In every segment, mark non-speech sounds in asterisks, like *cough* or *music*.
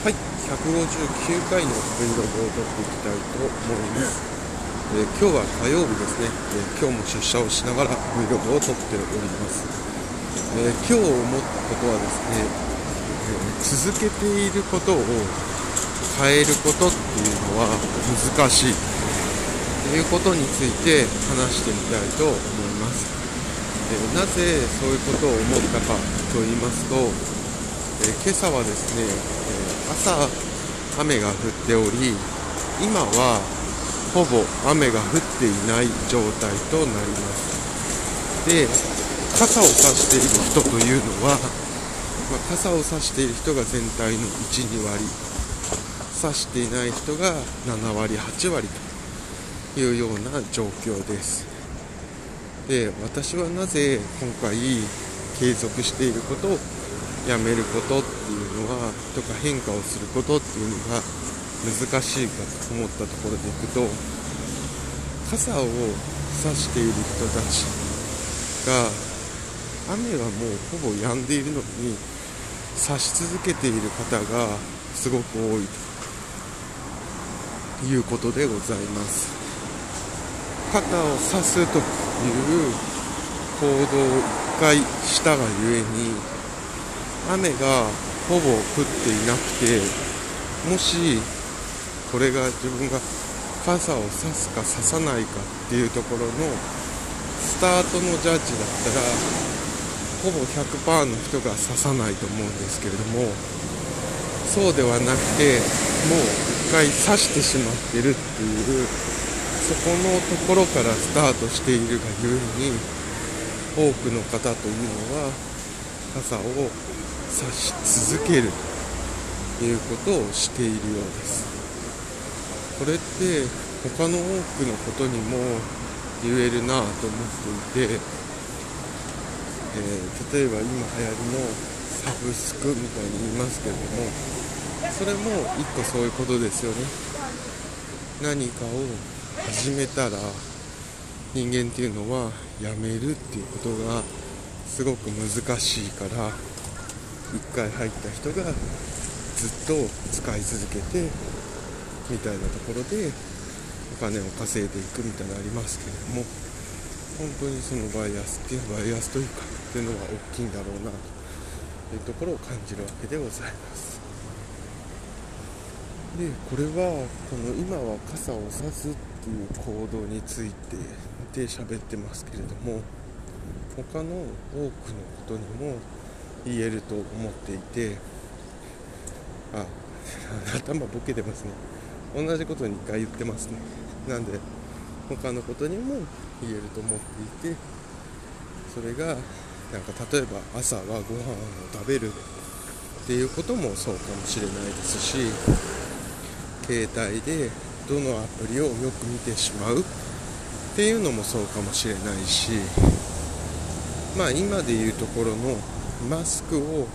はい、159回の Vlog を撮っていきたいと思います。えー今日は火曜日ですね、えー今日も出社をしながら Vlog を撮っております。えー今日思ったことはですね、えー続けていることを変えることっていうのは難しいということについて話してみたいと思います。えなぜそういうことを思ったかと言いますと、えー今朝はですね、えー朝雨が降っており今はほぼ雨が降っていない状態となります。で傘を差している人というのは、まあ傘を差している人が全体の12割差していない人が7割8割というような状況です。で私はなぜ今回継続していることをやめることのはとか変化をすることっていうのが難しいかと思ったところでいくと傘を差している人たちが雨はもうほぼ止んでいるのに差し続けている方がすごく多いということでございます。肩を差すという行動を1回したがゆえに雨がほぼ降っていなくてもしこれが自分が傘を差すか差さないかっていうところのスタートのジャッジだったらほぼ100%の人が刺さないと思うんですけれどもそうではなくてもう一回刺してしまってるっていうそこのところからスタートしているがゆえに多くの方というのは傘を差し続けるということをしているようです。これって他の多くのことにも言えるなと思っていて、えー例えば今流行りのサブスクみたいに言いますけれどもそれも一個そういうことですよね。何かを始めたら人間っていうのはやめるっていうことがすごく難しいから一回入った人がずっと使い続けてみたいなところでお金を稼いでいくみたいなのありますけれども本当にそのバイアスっていうバイアスというかっていうのは大きいんだろうな。というところを感じるわけでございます。でこれはこの今は傘を差すっていう行動についてで喋ってますけれども他の多くのことにも言えると思っていてあ *laughs* 頭ボケてますね。同じことに2回言ってますね。なんで他のことにも言えると思っていてそれがなんか例えば朝はご飯を食べるっていうこともそうかもしれないですし携帯でどのアプリをよく見てしまうっていうのもそうかもしれないしまあ今でいうところのマスクを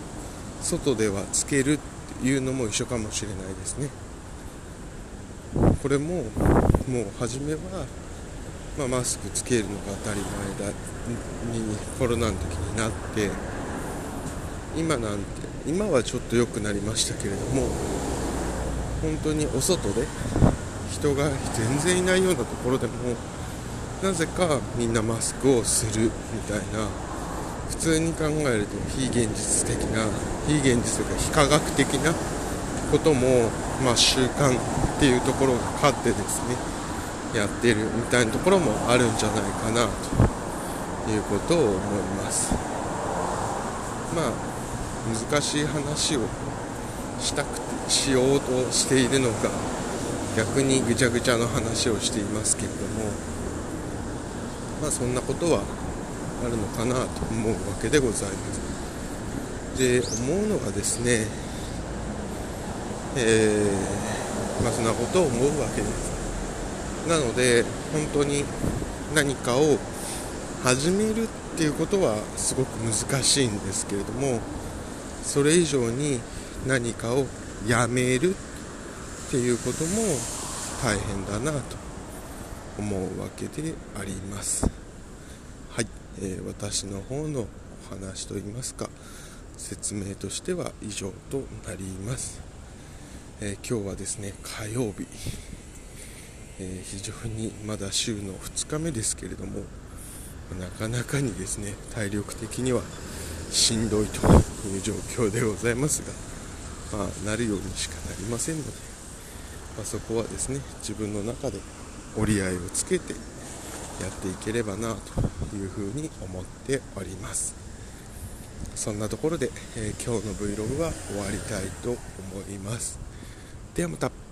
外ではつけるっていうのも一緒かもしれないですね。これももう初めは、まあ、マスクつけるのが当たり前だにコロナの時になって今なんて今はちょっと良くなりましたけれども本当にお外で人が全然いないようなところでもなぜかみんなマスクをするみたいな普通に考えると非現実的な非現実というか非科学的なことも、まあ、習慣っていうところが勝ってですねやってるみたいなところもあるんじゃないかなということを思います。まあ難しい話をしたくてしようとしているのか逆にぐちゃぐちゃの話をしていますけれどもまあそんなことはあるのかなと思うわけでございます。で思うのがですねえーまあそんなことを思うわけです。なので本当に何かを始めるっていうことはすごく難しいんですけれどもそれ以上に何かをやめるっていうことも大変だなと思うわけであります、えー私の方のお話といいますか説明としては以上となります。えー、今日はですね火曜日、え、非常にまだ週の2日目ですけれどもなかなかにですね体力的にはしんどいという状況でございますが、まあ、なるようにしかなりませんので、まあ、そこはですね自分の中で折り合いをつけてやっていければなというふうに思っております。そんなところで、えー、今日の Vlog は終わりたいと思います。ではまた。